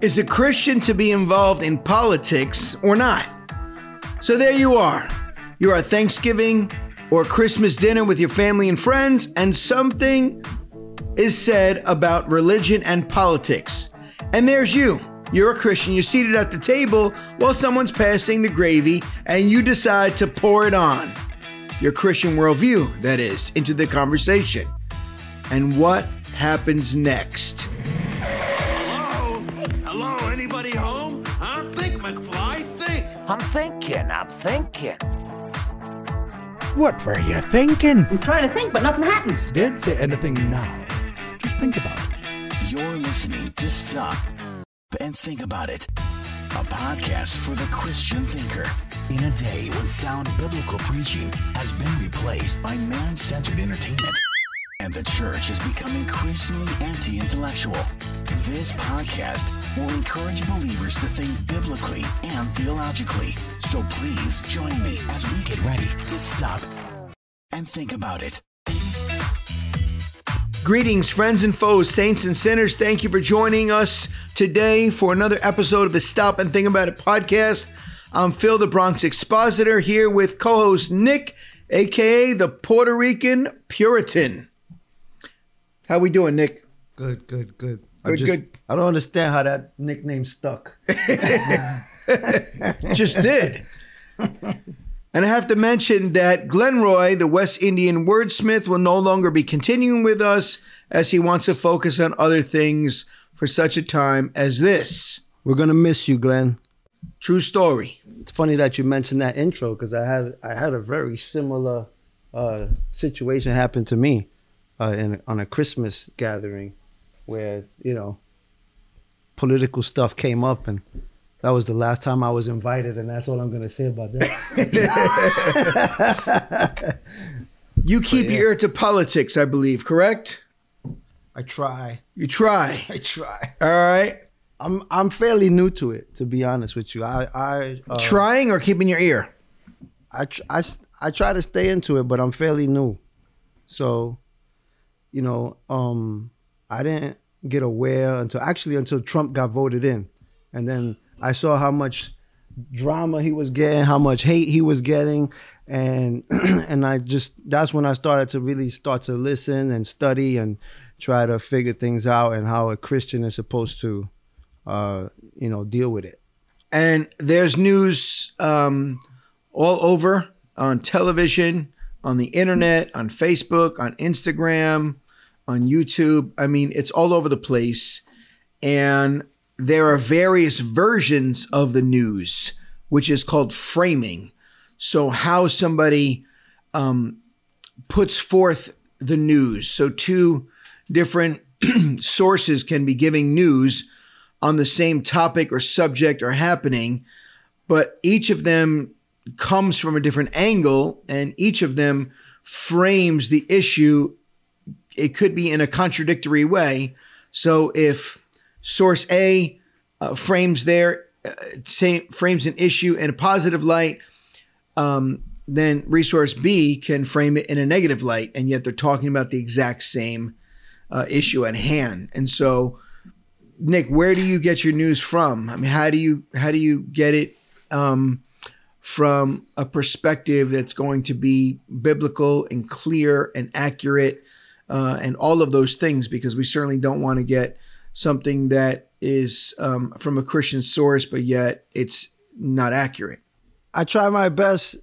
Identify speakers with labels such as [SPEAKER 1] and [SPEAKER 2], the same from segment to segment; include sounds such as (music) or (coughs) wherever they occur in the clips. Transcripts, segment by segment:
[SPEAKER 1] Is a Christian to be involved in politics or not? So there you are. You're at Thanksgiving or Christmas dinner with your family and friends, and something is said about religion and politics. And there's you. You're a Christian, you're seated at the table while someone's passing the gravy, and you decide to pour it on. Your Christian worldview, that is, into the conversation. And what happens next?
[SPEAKER 2] I'm thinking, I'm thinking.
[SPEAKER 3] What were you thinking?
[SPEAKER 4] I'm trying to think, but nothing happens.
[SPEAKER 3] Don't say anything now. Just think about it.
[SPEAKER 5] You're listening to Stop and Think About It, a podcast for the Christian thinker. In a day when sound biblical preaching has been replaced by man centered entertainment, and the church has become increasingly anti intellectual, this podcast will encourage believers to think biblically and theologically. So please join me as we get ready to stop and think about it.
[SPEAKER 1] Greetings, friends and foes, saints and sinners. Thank you for joining us today for another episode of the Stop and Think About It podcast. I'm Phil, the Bronx Expositor, here with co host Nick, aka the Puerto Rican Puritan. How we doing, Nick?
[SPEAKER 6] Good, good, good. I
[SPEAKER 1] Good,
[SPEAKER 6] just-
[SPEAKER 1] good.
[SPEAKER 6] I don't understand how that nickname stuck. (laughs)
[SPEAKER 1] Just did. And I have to mention that Glenroy, the West Indian wordsmith, will no longer be continuing with us as he wants to focus on other things for such a time as this.
[SPEAKER 6] We're gonna miss you, Glenn.
[SPEAKER 1] True story.
[SPEAKER 6] It's funny that you mentioned that intro because I had I had a very similar uh, situation happen to me uh, in on a Christmas gathering where you know political stuff came up and that was the last time I was invited and that's all I'm gonna say about that. (laughs)
[SPEAKER 1] You keep your ear to politics, I believe, correct?
[SPEAKER 6] I try,
[SPEAKER 1] You try. (laughs)
[SPEAKER 6] I try.
[SPEAKER 1] All right.
[SPEAKER 6] I'm I'm fairly new to it to be honest with you. I I uh,
[SPEAKER 1] Trying or keeping your ear?
[SPEAKER 6] I, tr- I, I try to stay into it, but I'm fairly new. So, you know, um, I didn't get aware until actually until Trump got voted in. And then I saw how much drama he was getting, how much hate he was getting. And (clears throat) and I just that's when I started to really start to listen and study and try to figure things out and how a Christian is supposed to uh, you know, deal with it.
[SPEAKER 1] And there's news um, all over on television, on the internet, on Facebook, on Instagram, on YouTube. I mean, it's all over the place. And there are various versions of the news, which is called framing. So, how somebody um, puts forth the news. So, two different (clears throat) sources can be giving news on the same topic or subject or happening, but each of them comes from a different angle and each of them frames the issue. It could be in a contradictory way. So if source A uh, frames their uh, frames an issue in a positive light, um, then resource B can frame it in a negative light, and yet they're talking about the exact same uh, issue at hand. And so, Nick, where do you get your news from? I mean, how do you how do you get it um, from a perspective that's going to be biblical and clear and accurate uh, and all of those things? Because we certainly don't want to get something that is um, from a Christian source, but yet it's not accurate.
[SPEAKER 6] I try my best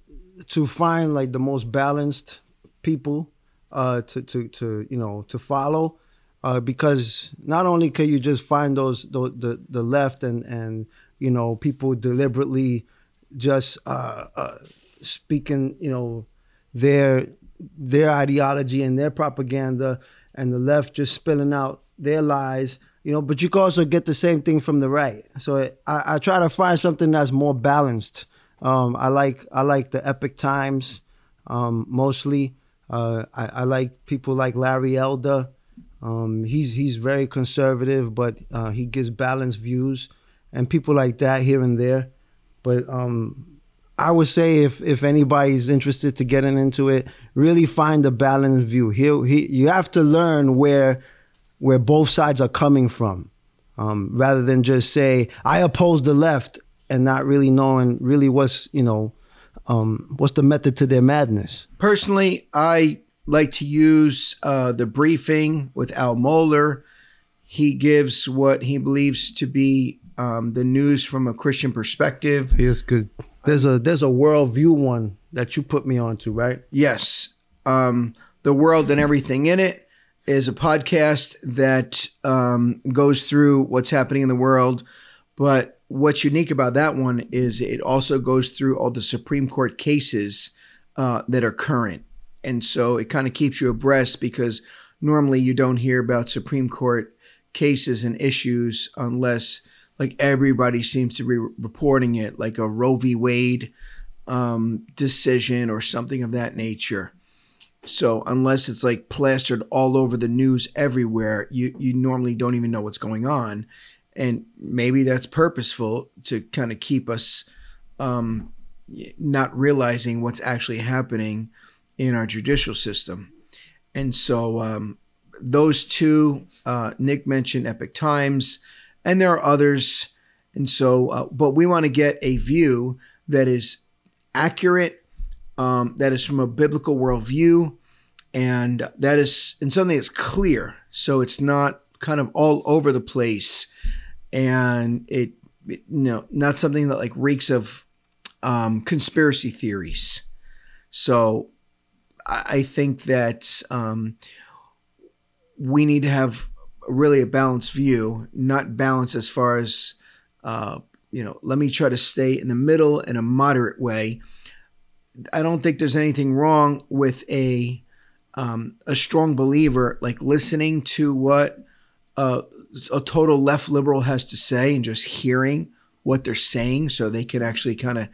[SPEAKER 6] to find like the most balanced people uh, to to to you know to follow, uh, because not only can you just find those, those the the left and and you know people deliberately just uh, uh, speaking you know their their ideology and their propaganda, and the left just spilling out their lies. You know, but you can also get the same thing from the right. So I, I try to find something that's more balanced. Um, I like I like the Epoch Times um, mostly. Uh, I, I like people like Larry Elder. Um, he's he's very conservative, but uh, he gives balanced views, and people like that here and there. But um, I would say if if anybody's interested to getting into it, really find a balanced view. He, he you have to learn where where both sides are coming from. um, rather than just say I oppose the left and not really knowing really what's you know um, what's the method to their madness.
[SPEAKER 1] Personally, I like to use uh, the briefing with Al Mohler. He gives what he believes to be um, the news from a Christian perspective.
[SPEAKER 6] Yes, good. There's a there's a worldview one that you put me onto, right?
[SPEAKER 1] Yes. Um, the World and Everything in It is a podcast that um, goes through what's happening in the world. But what's unique about that one is it also goes through all the Supreme Court cases uh, that are current. And so it kind of keeps you abreast because normally you don't hear about Supreme Court cases and issues unless like everybody seems to be reporting it, like a Roe v. Wade um, decision or something of that nature. So unless it's like plastered all over the news everywhere, you you normally don't even know what's going on, and maybe that's purposeful to kind of keep us um, not realizing what's actually happening in our judicial system. And so um, those two, uh, Nick mentioned Epoch Times, and there are others. And so, uh, but we want to get a view that is accurate, um, that is from a biblical worldview, and that is and something that's clear. So it's not kind of all over the place, and it, it you know not something that like reeks of um, conspiracy theories. So I, I think that um, we need to have really a balanced view, not balanced as far as uh, you know. Let me try to stay in the middle in a moderate way. I don't think there's anything wrong with a um, a strong believer like listening to what uh, a total left liberal has to say and just hearing what they're saying so they can actually kind of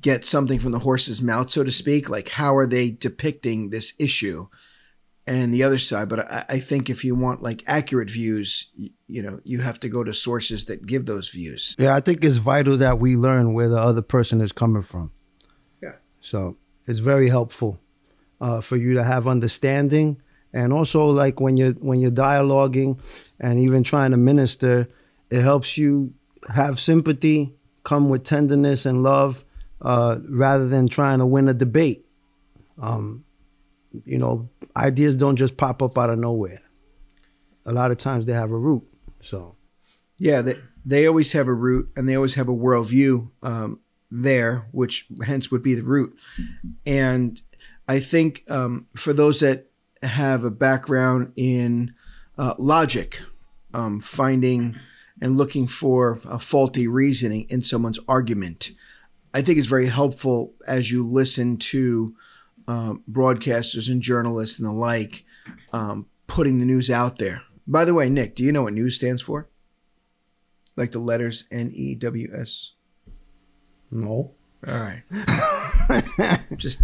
[SPEAKER 1] get something from the horse's mouth, so to speak. Like, how are they depicting this issue? And the other side, but I, I think if you want like accurate views, you, you know, you have to go to sources that give those views.
[SPEAKER 6] Yeah, I think it's vital that we learn where the other person is coming from.
[SPEAKER 1] Yeah.
[SPEAKER 6] So it's very helpful uh, for you to have understanding, and also like when you're when you're dialoguing and even trying to minister, it helps you have sympathy, come with tenderness and love, uh, rather than trying to win a debate. Um, you know, ideas don't just pop up out of nowhere. A lot of times they have a root. So
[SPEAKER 1] Yeah, they, they always have a root and they always have a worldview um, there, which hence would be the root. And I think um, for those that have a background in uh, logic, um, finding and looking for a faulty reasoning in someone's argument, I think is very helpful as you listen to um, broadcasters and journalists and the like um, putting the news out there. By the way, Nick, do you know what news stands for? Like the letters N E W S.
[SPEAKER 6] no,
[SPEAKER 1] All right. (laughs) Just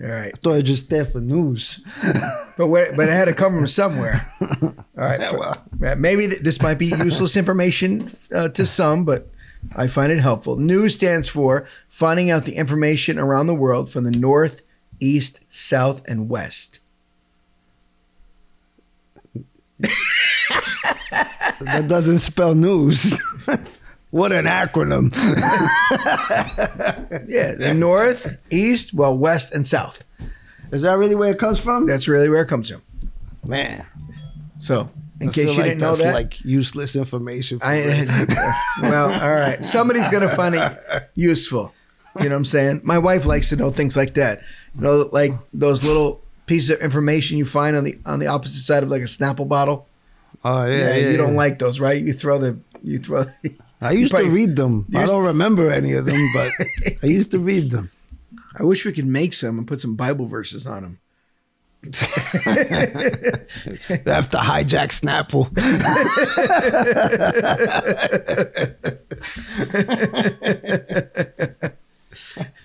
[SPEAKER 1] all right.
[SPEAKER 6] I thought it just there for news. (laughs)
[SPEAKER 1] But where, but it had to come from somewhere. (laughs) All right. for- maybe th- this might be useless information uh, to some, but I find it helpful. News stands for finding out the information around the world from the north, east, south, and west.
[SPEAKER 6] that doesn't spell news. (laughs) what an acronym. (laughs)
[SPEAKER 1] Yeah, the north, east, well, west, and south.
[SPEAKER 6] Is that really where it comes from?
[SPEAKER 1] That's really where it comes from.
[SPEAKER 6] Man,
[SPEAKER 1] So, in
[SPEAKER 6] I
[SPEAKER 1] case you
[SPEAKER 6] like
[SPEAKER 1] didn't know that,
[SPEAKER 6] like useless information. For.
[SPEAKER 1] I (laughs) well, all right. Somebody's gonna find it useful. You know what I'm saying? My wife likes to know things like that. You know, like those little pieces of information you find on the on the opposite side of like a Snapple bottle.
[SPEAKER 6] oh yeah,
[SPEAKER 1] Yeah,
[SPEAKER 6] yeah,
[SPEAKER 1] you don't
[SPEAKER 6] yeah.
[SPEAKER 1] like those, right? You throw the you throw. (laughs)
[SPEAKER 6] I used
[SPEAKER 1] probably-
[SPEAKER 6] to read them. I don't remember any of them, but (laughs) I used to read them.
[SPEAKER 1] I wish we could make some and put some Bible verses on them.
[SPEAKER 6] They (laughs) have to hijack Snapple.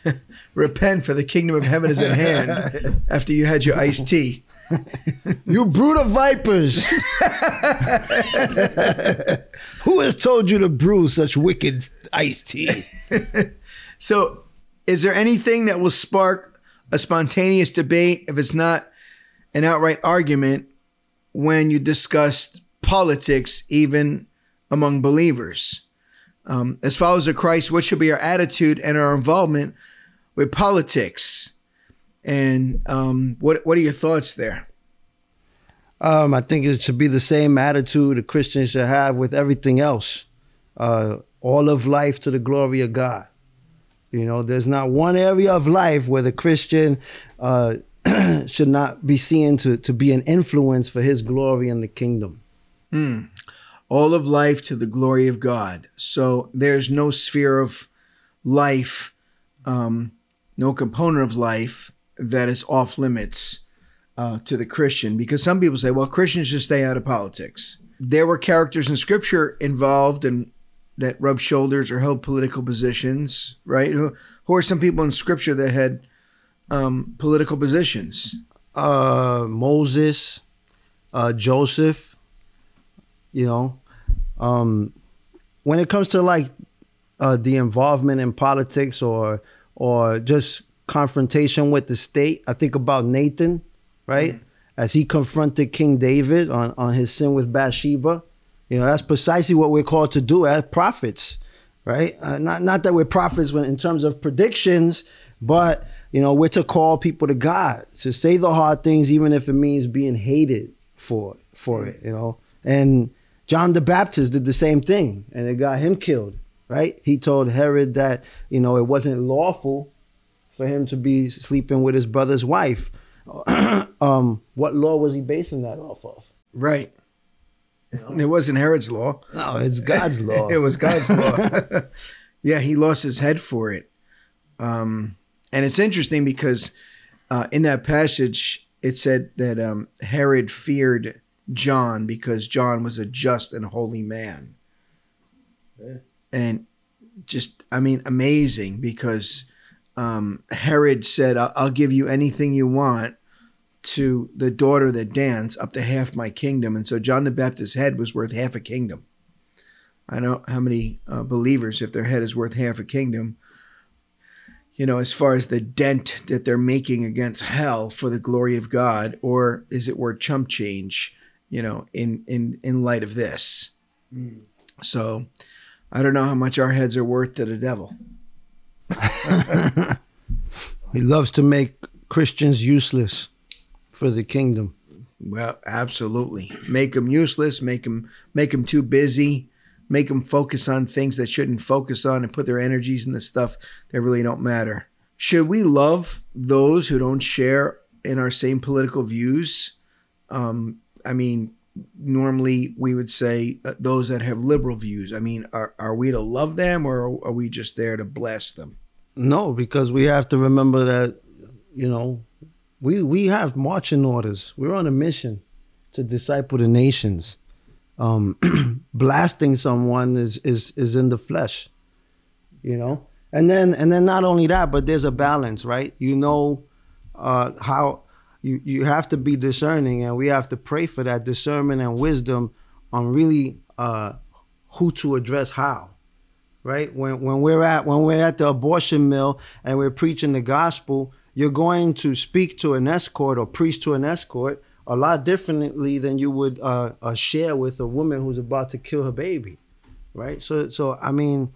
[SPEAKER 6] (laughs)
[SPEAKER 1] Repent, for the kingdom of heaven is at hand. (laughs) After you had your iced tea. (laughs)
[SPEAKER 6] you brood of vipers! Who has told you to brew such wicked iced tea?
[SPEAKER 1] So, is there anything that will spark a spontaneous debate if it's not an outright argument when you discuss politics, even among believers. Um, as followers of Christ, what should be our attitude and our involvement with politics? And um, what what are your thoughts there?
[SPEAKER 6] Um, I think it should be the same attitude a Christian should have with everything else. Uh, all of life to the glory of God. You know, there's not one area of life where the Christian uh, (clears throat) should not be seen to, to be an influence for his glory in the kingdom.
[SPEAKER 1] All of life to the glory of God. So there's no sphere of life, um, no component of life that is off limits uh, to the Christian. Because some people say, well, Christians should stay out of politics. There were characters in Scripture involved and that rubbed shoulders or held political positions, right? Who, who are some people in Scripture that had um, political positions?
[SPEAKER 6] Uh, Moses, uh, Joseph, you know, um, when it comes to like uh, the involvement in politics or or just confrontation with the state, I think about Nathan, right? As he confronted King David on, on his sin with Bathsheba. You know, that's precisely what we're called to do as prophets, right? Uh, not not that we're prophets when in terms of predictions, but you know, we're to call people to God, to say the hard things, even if it means being hated for for it. You know, and John the Baptist did the same thing, and it got him killed. Right? He told Herod that you know it wasn't lawful for him to be sleeping with his brother's wife. (clears throat) um, what law was he basing that off of?
[SPEAKER 1] Right. It wasn't Herod's law.
[SPEAKER 6] No, it's God's law. (laughs)
[SPEAKER 1] it was God's law. (laughs) yeah, he lost his head for it. Um, and it's interesting because uh, in that passage, it said that um, Herod feared John because John was a just and holy man. And just, I mean, amazing because um, Herod said, I'll, I'll give you anything you want to the daughter that danced up to half my kingdom. And so John the Baptist's head was worth half a kingdom. I know how many uh, believers, if their head is worth half a kingdom, you know, as far as the dent that they're making against hell for the glory of God, or is it worth chump change, you know, in in in light of this? So I don't know how much our heads are worth to the devil. (laughs)
[SPEAKER 6] He loves to make Christians useless for the kingdom.
[SPEAKER 1] Well, absolutely. Make them useless. Make them make them too busy. Make them focus on things that shouldn't focus on, and put their energies in the stuff that really don't matter. Should we love those who don't share in our same political views? Um, I mean, normally we would say uh, those that have liberal views. I mean, are are we to love them, or are we just there to bless them?
[SPEAKER 6] No, because we have to remember that, you know, we we have marching orders. We're on a mission to disciple the nations. Um, (clears throat) blasting someone is is is in the flesh, you know. And then and then not only that, but there's a balance, right? You know, uh, how you you have to be discerning, and we have to pray for that discernment and wisdom on really uh, who to address how right? When when we're at when we're at the abortion mill and we're preaching the gospel, you're going to speak to an escort or preach to an escort a lot differently than you would uh, uh, share with a woman who's about to kill her baby, right? So so I mean,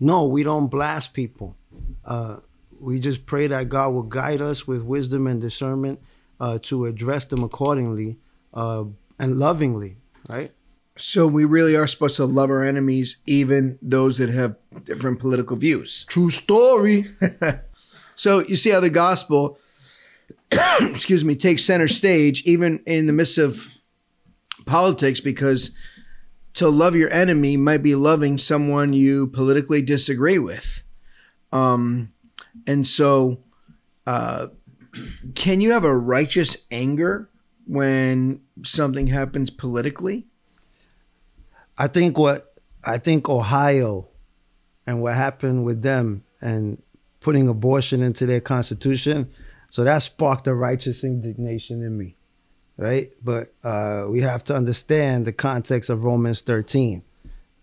[SPEAKER 6] no, we don't blast people. Uh, we just pray that God will guide us with wisdom and discernment uh, to address them accordingly uh, and lovingly, right?
[SPEAKER 1] So we really are supposed to love our enemies, even those that have different political views.
[SPEAKER 6] True story. (laughs)
[SPEAKER 1] So you see how the gospel, (coughs) excuse me, takes center stage even in the midst of politics, because to love your enemy might be loving someone you politically disagree with. Um, and so, uh, can you have a righteous anger when something happens politically?
[SPEAKER 6] I think what I think Ohio and what happened with them and putting abortion into their constitution, so that sparked a righteous indignation in me, right? But uh, we have to understand the context of Romans 13,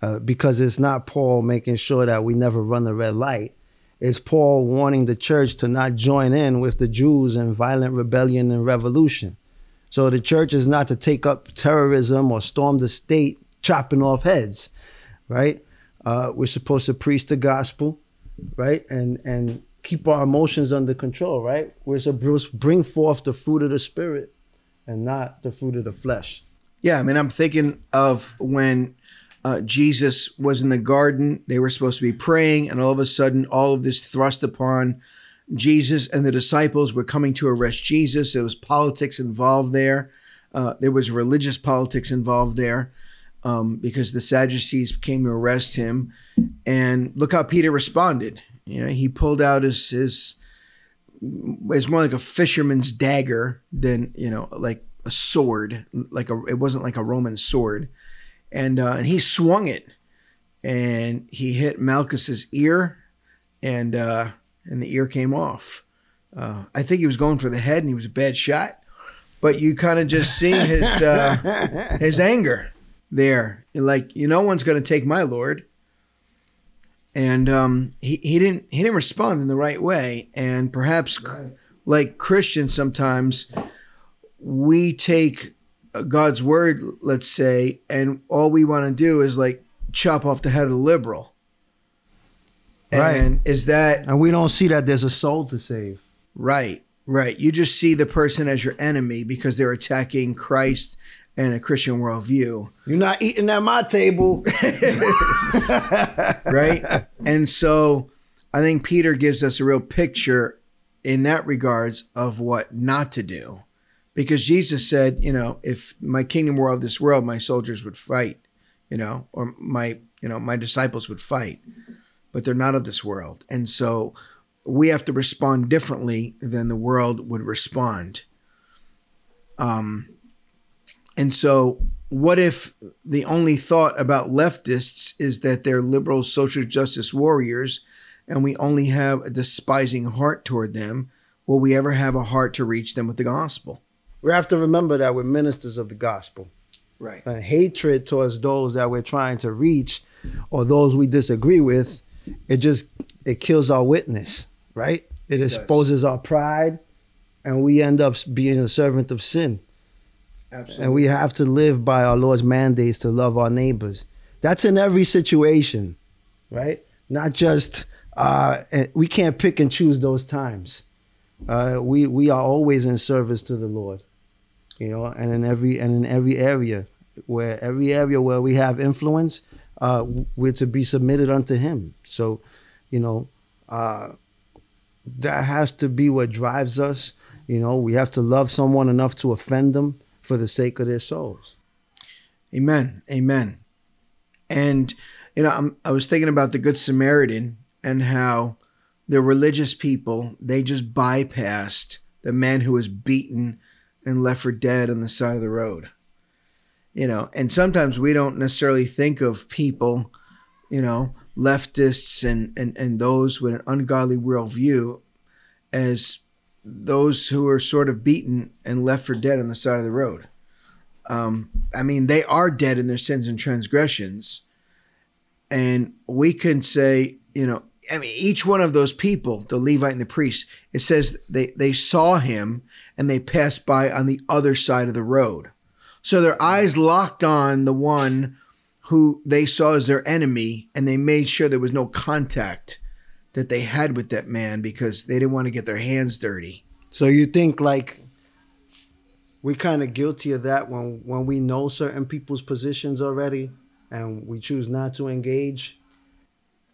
[SPEAKER 6] uh, because it's not Paul making sure that we never run the red light. It's Paul warning the church to not join in with the Jews in violent rebellion and revolution. So the church is not to take up terrorism or storm the state chopping off heads, right? Uh, we're supposed to preach the gospel, right? And and keep our emotions under control, right? We're supposed to bring forth the fruit of the spirit and not the fruit of the flesh.
[SPEAKER 1] Yeah, I mean, I'm thinking of when uh, Jesus was in the garden. They were supposed to be praying, and all of a sudden, all of this thrust upon Jesus and the disciples were coming to arrest Jesus. There was politics involved there. Uh, there was religious politics involved there um, because the Sadducees came to arrest him. And look how Peter responded. You know, he pulled out his his. It's more like a fisherman's dagger than you know, like a sword. Like a, it wasn't like a Roman sword, and uh, and he swung it, and he hit Malchus's ear, and uh, and the ear came off. Uh, I think he was going for the head, and he was a bad shot. But you kind of just see his uh, (laughs) his anger there, like you, no one's going to take my lord. And um, he he didn't he didn't respond in the right way, and perhaps like Christians sometimes we take God's word, let's say, and all we want to do is like chop off the head of the liberal.
[SPEAKER 6] Right.
[SPEAKER 1] And is that
[SPEAKER 6] And we don't see that there's a soul to save.
[SPEAKER 1] Right, right. You just see the person as your enemy because they're attacking Christ and a Christian worldview,
[SPEAKER 6] You're not eating at my table. (laughs)
[SPEAKER 1] right? and so I think Peter gives us a real picture in that regards of what not to do. Because Jesus said, you know, if my kingdom were of this world, my soldiers would fight, you know, or my, you know, my disciples would fight. But they're not of this world. And so we have to respond differently than the world would respond. Um, and so, what if the only thought about leftists is that they're liberal social justice warriors and we only have a despising heart toward them? Will we ever have a heart to reach them with the gospel?
[SPEAKER 6] We have to remember that we're ministers of the gospel.
[SPEAKER 1] Right.
[SPEAKER 6] And hatred towards those that we're trying to reach or those we disagree with, it just it kills our witness, right? It exposes our pride and we end up being a servant of sin.
[SPEAKER 1] Absolutely.
[SPEAKER 6] And we have to live by our Lord's mandates to love our neighbors. That's in every situation, right? Not just uh, we can't pick and choose those times. Uh, we we are always in service to the Lord, you know, and in every and in every area where every area where we have influence, uh, we're to be submitted unto Him. So, you know, uh, that has to be what drives us. You know, we have to love someone enough to offend them for the sake of their souls.
[SPEAKER 1] Amen. Amen. And you know, I'm, I was thinking about the Good Samaritan and how the religious people they just bypassed the man who was beaten and left for dead on the side of the road. You know, and sometimes we don't necessarily think of people, you know, leftists and and and those with an ungodly worldview as those who are sort of beaten and left for dead on the side of the road. Um, I mean, they are dead in their sins and transgressions. And we can say, you know, I mean, each one of those people, the Levite and the priest, it says they, they saw him and they passed by on the other side of the road. So their eyes locked on the one who they saw as their enemy and they made sure there was no contact that they had with that man because they didn't want to get their hands dirty.
[SPEAKER 6] So you think like we're kind of guilty of that when when we know certain people's positions already and we choose not to engage?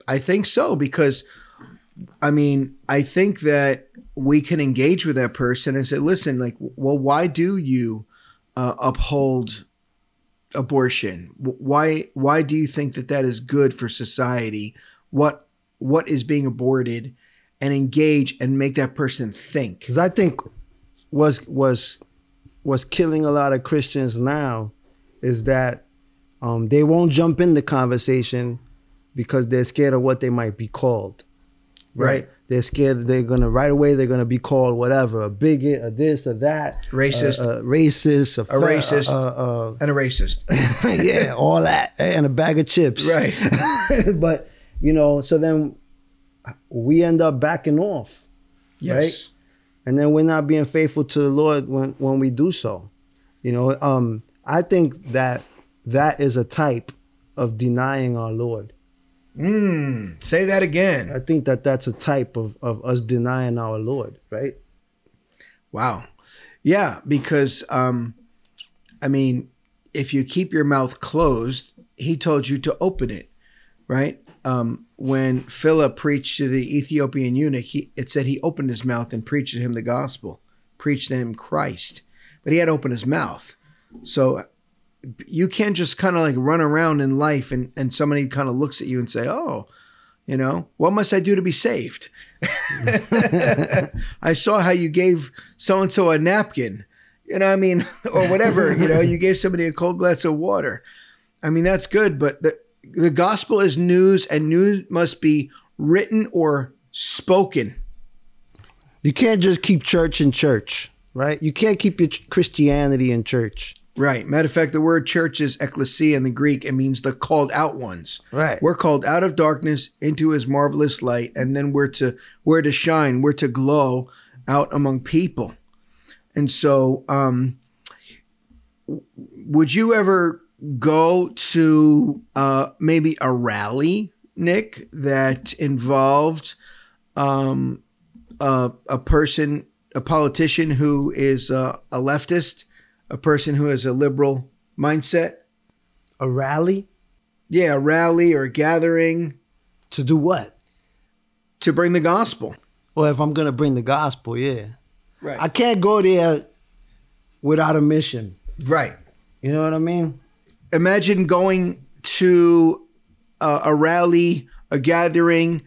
[SPEAKER 1] I think so because I mean, I think that we can engage with that person and say, listen, like, well, why do you uh, uphold abortion? Why why do you think that that is good for society? What what is being aborted? And engage and make that person think.
[SPEAKER 6] Because I think was was what's killing a lot of Christians now is that um, they won't jump in the conversation because they're scared of what they might be called. Right?
[SPEAKER 1] Right.
[SPEAKER 6] They're scared that they're gonna right away they're gonna be called whatever a bigot, a this, or that,
[SPEAKER 1] Racist.
[SPEAKER 6] uh, uh, racist, a,
[SPEAKER 1] A
[SPEAKER 6] fa-
[SPEAKER 1] racist.
[SPEAKER 6] uh,
[SPEAKER 1] And a racist. (laughs)
[SPEAKER 6] yeah, all that, and a bag of chips. (laughs)
[SPEAKER 1] Right. (laughs)
[SPEAKER 6] but you know, so then we end up backing off,
[SPEAKER 1] yes.
[SPEAKER 6] and then we're not being faithful to the Lord when when we do so. You know, um, I think that that is a type of denying our Lord.
[SPEAKER 1] Say that again.
[SPEAKER 6] I think that that's a type of, of us denying our Lord, right?
[SPEAKER 1] Wow. Yeah, because um I mean, if you keep your mouth closed, he told you to open it, right? Um when Philip preached to the Ethiopian eunuch, he, it said he opened his mouth and preached to him the gospel, preached to him Christ. But he had to open his mouth. So you can't just kind of like run around in life and, and somebody kind of looks at you and say, Oh, you know, what must I do to be saved? (laughs) I saw how you gave so and so a napkin, you know, I mean, (laughs) or whatever, you know, you gave somebody a cold glass of water. I mean, that's good, but the the gospel is news and news must be written or spoken.
[SPEAKER 6] You can't just keep church in church, right? You can't keep your ch- Christianity in church.
[SPEAKER 1] Right. Matter of fact, the word church is ecclesia in the Greek. It means the called out ones.
[SPEAKER 6] Right.
[SPEAKER 1] We're called out of darkness into his marvelous light, and then we're to we're to shine, we're to glow out among people. And so, um, would you ever go to uh, maybe a rally, Nick, that involved um, a, a person, a politician who is uh, a leftist, a person who has a liberal mindset?
[SPEAKER 6] A rally
[SPEAKER 1] Yeah, a rally or a gathering
[SPEAKER 6] to do what?
[SPEAKER 1] to bring the gospel.
[SPEAKER 6] Well, if I'm gonna bring the gospel, yeah.
[SPEAKER 1] Right.
[SPEAKER 6] I can't go there without a mission.
[SPEAKER 1] right.
[SPEAKER 6] You know what I mean?
[SPEAKER 1] Imagine going to a, a rally, a gathering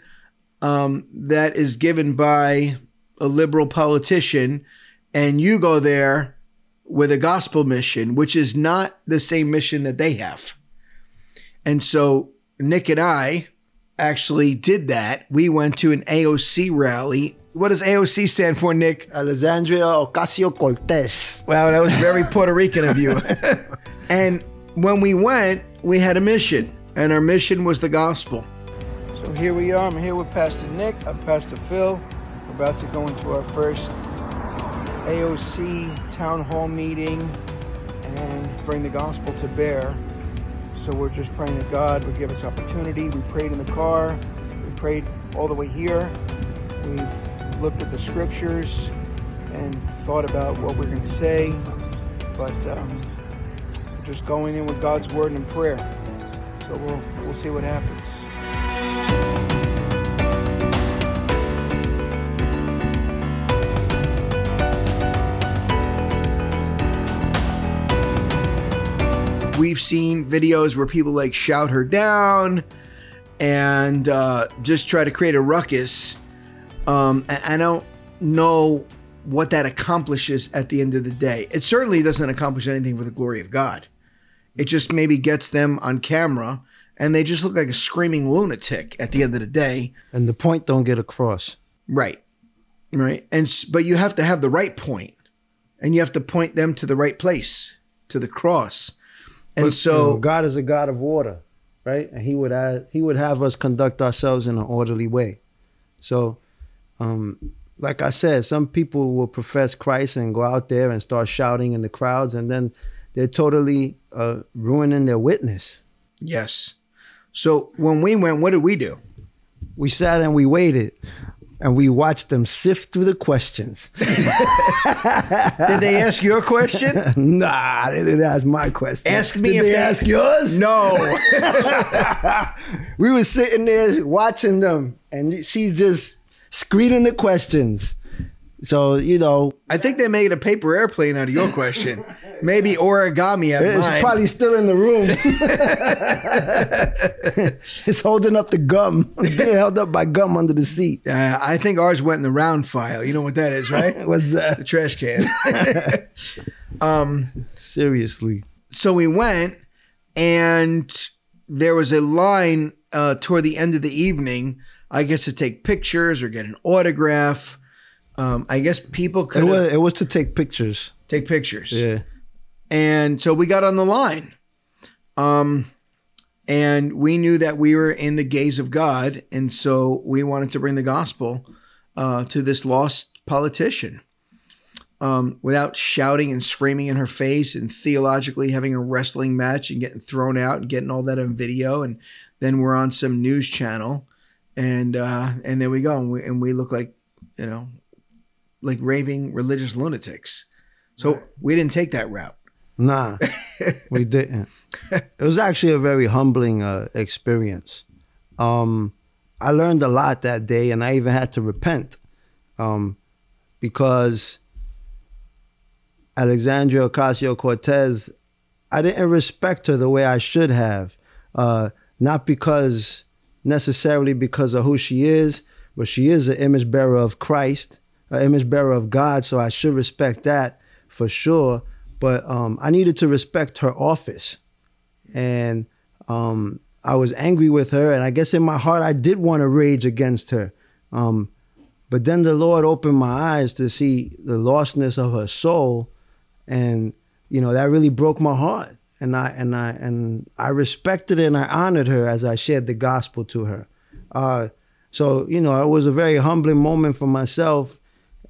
[SPEAKER 1] um, that is given by a liberal politician, and you go there with a gospel mission, which is not the same mission that they have. And so Nick and I actually did that. We went to an AOC rally. What does AOC stand for, Nick?
[SPEAKER 6] Alexandria Ocasio Cortez.
[SPEAKER 1] Wow, that was very Puerto Rican of you. (laughs) and when we went, we had a mission, and our mission was the gospel. So here we are. I'm here with Pastor Nick. I'm Pastor Phil. We're about to go into our first AOC town hall meeting and bring the gospel to bear. So we're just praying that God would give us opportunity. We prayed in the car. We prayed all the way here. We've looked at the scriptures and thought about what we're going to say. But um, just going in with God's word and prayer. So we'll we'll see what happens. We've seen videos where people like shout her down and uh, just try to create a ruckus. Um, I don't know what that accomplishes at the end of the day. It certainly doesn't accomplish anything for the glory of God. It just maybe gets them on camera and they just look like a screaming lunatic at the end of the day.
[SPEAKER 6] And the point don't get across.
[SPEAKER 1] Right. Right. And but you have to have the right point and you have to point them to the right place, to the cross. And
[SPEAKER 6] You know,
[SPEAKER 1] so
[SPEAKER 6] God is a God of order, right? And He would add, He would have us conduct ourselves in an orderly way. So, um, like I said, some people will profess Christ and go out there and start shouting in the crowds, and then they're totally uh, ruining their witness.
[SPEAKER 1] yes. So when we went, what did we do?
[SPEAKER 6] We sat and we waited, and we watched them sift through the questions. (laughs)
[SPEAKER 1] Did they ask your question? (laughs)
[SPEAKER 6] nah, they didn't ask my question.
[SPEAKER 1] Ask me
[SPEAKER 6] Did
[SPEAKER 1] if
[SPEAKER 6] they,
[SPEAKER 1] they-
[SPEAKER 6] ask yours?
[SPEAKER 1] No. (laughs)
[SPEAKER 6] we were sitting there watching them, and she's just screening the questions. So you know,
[SPEAKER 1] I think they made a paper airplane out of your question. Maybe origami of
[SPEAKER 6] it's
[SPEAKER 1] mine.
[SPEAKER 6] probably still in the room. (laughs) it's holding up the gum. Being held up by gum under the seat.
[SPEAKER 1] Uh, I think ours went in the round file. You know what that is, (laughs) right?
[SPEAKER 6] What's
[SPEAKER 1] the trash can. (laughs)
[SPEAKER 6] Seriously.
[SPEAKER 1] so we went, and there was a line uh, toward the end of the evening. I guess to take pictures or get an autograph. Um, I guess people
[SPEAKER 6] It
[SPEAKER 1] could
[SPEAKER 6] was it was to take pictures.
[SPEAKER 1] take pictures.
[SPEAKER 6] Yeah.
[SPEAKER 1] And so we got on the line. Um, and we knew that we were in the gaze of God. And so we wanted to bring the gospel uh, to this lost politician. um, without shouting and screaming in her face and theologically having a wrestling match and getting thrown out and getting all that on video. And then we're on some news channel, and uh, and there we go, and we, and we look like you know like raving religious lunatics. So we didn't take that route.
[SPEAKER 6] Nah, (laughs) we didn't. It was actually a very humbling uh, experience. Um, I learned a lot that day, and I even had to repent um, because Alexandria Ocasio Cortez, I didn't respect her the way I should have. Uh, not because necessarily because of who she is, but she is an image bearer of Christ, an image bearer of God. So I should respect that for sure. But um, I needed to respect her office, and um, I was angry with her. And I guess in my heart, I did want to rage against her. Um, but then the Lord opened my eyes to see the lostness of her soul, and you know that really broke my heart. And I and I and I respected and I honored her as I shared the gospel to her. Uh, so you know it was a very humbling moment for myself,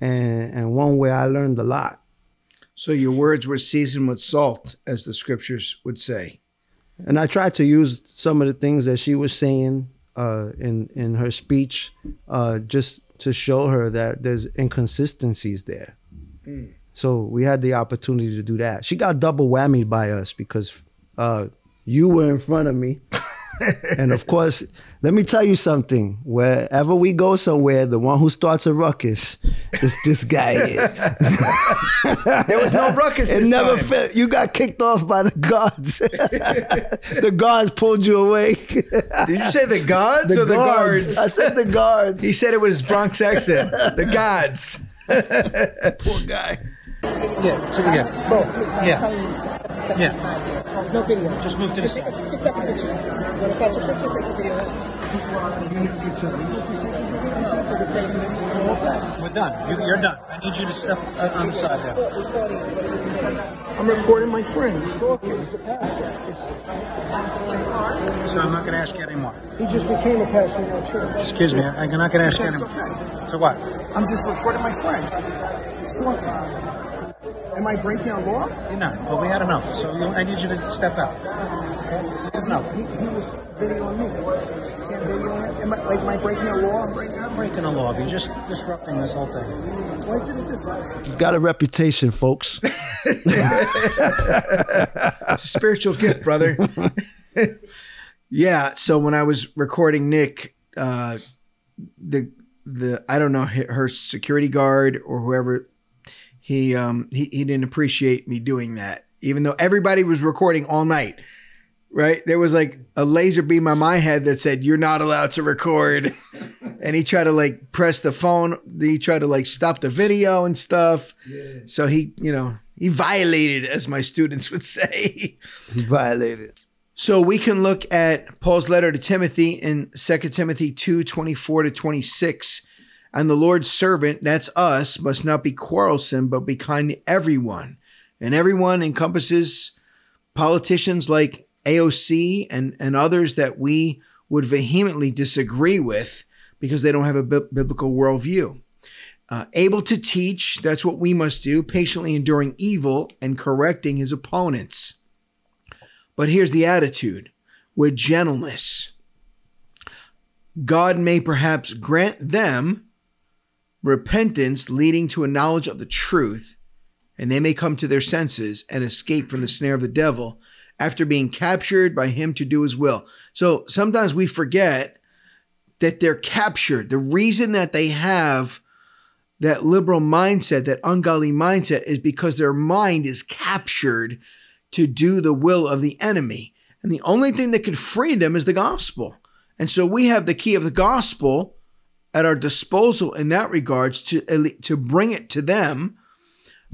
[SPEAKER 6] and and one where I learned a lot.
[SPEAKER 1] So your words were seasoned with salt, as the scriptures would say.
[SPEAKER 6] And I tried to use some of the things that she was saying uh, in in her speech, uh, just to show her that there's inconsistencies there. So we had the opportunity to do that. She got double whammy by us because uh, you were in front of me. (laughs) (laughs) and of course, let me tell you something. Wherever we go somewhere, the one who starts a ruckus is this guy here. (laughs)
[SPEAKER 1] There was no ruckus. (laughs)
[SPEAKER 6] It
[SPEAKER 1] this
[SPEAKER 6] never
[SPEAKER 1] time.
[SPEAKER 6] fit. You got kicked off by the guards. the guards pulled you away.
[SPEAKER 1] Did you say the gods or the guards?
[SPEAKER 6] I said the guards.
[SPEAKER 1] He said it was Bronx accent. The gods.
[SPEAKER 6] Poor guy.
[SPEAKER 7] Yeah, so, yeah.
[SPEAKER 4] Bro, please, I'm
[SPEAKER 7] Yeah.
[SPEAKER 4] Telling you, step, step
[SPEAKER 7] Yeah.
[SPEAKER 4] aside. There's no video.
[SPEAKER 7] Just move to the side.
[SPEAKER 4] You can take a picture. You want to catch a picture? Take a video.
[SPEAKER 7] We're done. You, you're done. I need you to step uh, on the side there.
[SPEAKER 4] I'm recording my friend. He's talking. He's a pastor.
[SPEAKER 7] So I'm not going to ask you anymore.
[SPEAKER 4] He just became a pastor in our church.
[SPEAKER 7] Excuse me. I- I'm not going to ask you anymore. So what?
[SPEAKER 4] I'm just recording my friend. He's talking. Am I breaking a law?
[SPEAKER 7] You're not. But we had enough. So you, I need you to step out. Enough.
[SPEAKER 4] He, he was videoing me. Can't video him. Am I, like, am I breaking a law? I'm breaking
[SPEAKER 7] I'm breaking law. You're just disrupting this whole thing.
[SPEAKER 4] Why did it this?
[SPEAKER 6] He's got a reputation, folks. (laughs)
[SPEAKER 1] It's a spiritual gift, brother. (laughs) yeah. So when I was recording Nick, uh, the the I don't know her her security guard or whoever he um he, he didn't appreciate me doing that, even though everybody was recording all night. Right? There was like a laser beam on my head that said, You're not allowed to record. (laughs) and he tried to like press the phone. He tried to like stop the video and stuff. Yeah. So he, you know, he violated, as my students would say. (laughs)
[SPEAKER 6] He violated.
[SPEAKER 1] So we can look at Paul's letter to Timothy in 2 Timothy 2 24 to 26. And the Lord's servant, that's us, must not be quarrelsome, but be kind to everyone. And everyone encompasses politicians like AOC and, and others that we would vehemently disagree with because they don't have a bi- biblical worldview. Uh, able to teach, that's what we must do, patiently enduring evil and correcting his opponents. But here's the attitude with gentleness. God may perhaps grant them repentance leading to a knowledge of the truth, and they may come to their senses and escape from the snare of the devil after being captured by him to do his will. So sometimes we forget that they're captured. The reason that they have that liberal mindset, that ungodly mindset, is because their mind is captured to do the will of the enemy. And the only thing that could free them is the gospel. And so we have the key of the gospel at our disposal in that regards to, to bring it to them.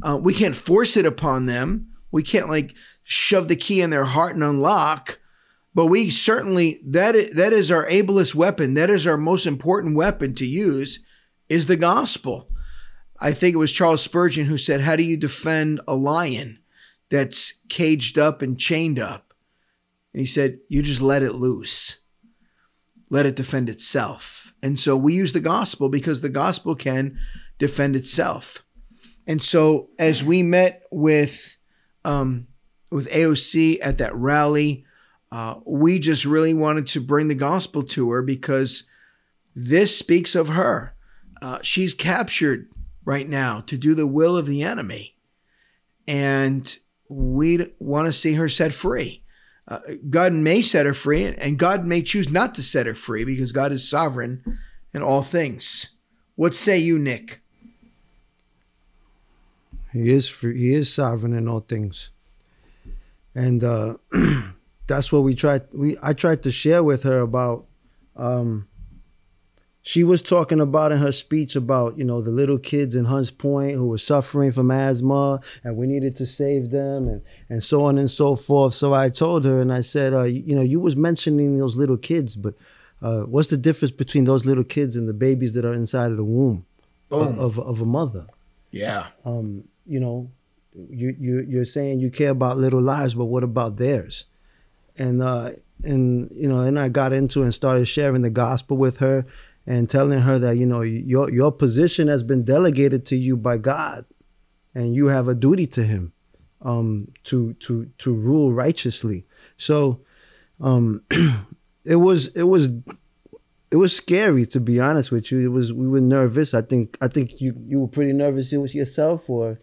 [SPEAKER 1] Uh, we can't force it upon them. We can't like shove the key in their heart and unlock. But we certainly that is, that is our ablest weapon. That is our most important weapon to use is the gospel. I think it was Charles Spurgeon who said, "How do you defend a lion that's caged up and chained up?" And he said, "You just let it loose. Let it defend itself." And so we use the gospel because the gospel can defend itself. and so as we met with um, with AOC at that rally, uh, we just really wanted to bring the gospel to her because this speaks of her. Uh, she's captured right now to do the will of the enemy, and we want to see her set free. Uh, God may set her free, and God may choose not to set her free because God is sovereign in all things. What say you, Nick?
[SPEAKER 6] He is free, he is sovereign in all things, and uh, (clears throat) that's what we tried. We I tried to share with her about. Um, she was talking about in her speech about you know the little kids in Hunts Point who were suffering from asthma and we needed to save them and and so on and so forth. So I told her and I said, uh, you, know, you was mentioning those little kids, but uh, what's the difference between those little kids and the babies that are inside of the womb of, of, of a mother?
[SPEAKER 1] Yeah.
[SPEAKER 6] Um, you know, you you you're saying you care about little lives, but what about theirs? And uh, and you know, and I got into and started sharing the gospel with her and telling her that you know your your position has been delegated to you by God, and you have a duty to Him, um, to to to rule righteously. So, um, (clears throat) it was it was it was scary to be honest with you. It was we were nervous. I think I think you you were pretty nervous It was yourself, or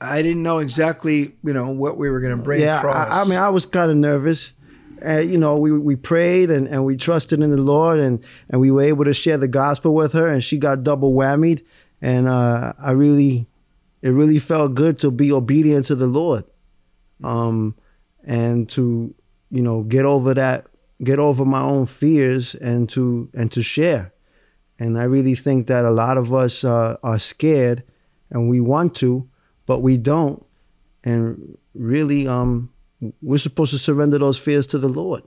[SPEAKER 1] I didn't know exactly, you know, what we were going to bring
[SPEAKER 6] yeah.
[SPEAKER 1] across.
[SPEAKER 6] I, I mean, I was kind of nervous. Uh, you know, we we prayed and, and we trusted in the Lord and and we were able to share the gospel with her and she got double whammied and uh, I really it really felt good to be obedient to the Lord, um, and to you know get over that get over my own fears and to and to share. And I really think that a lot of us uh, are scared and we want to, but we don't. And really, um, we're supposed to surrender those fears to the Lord.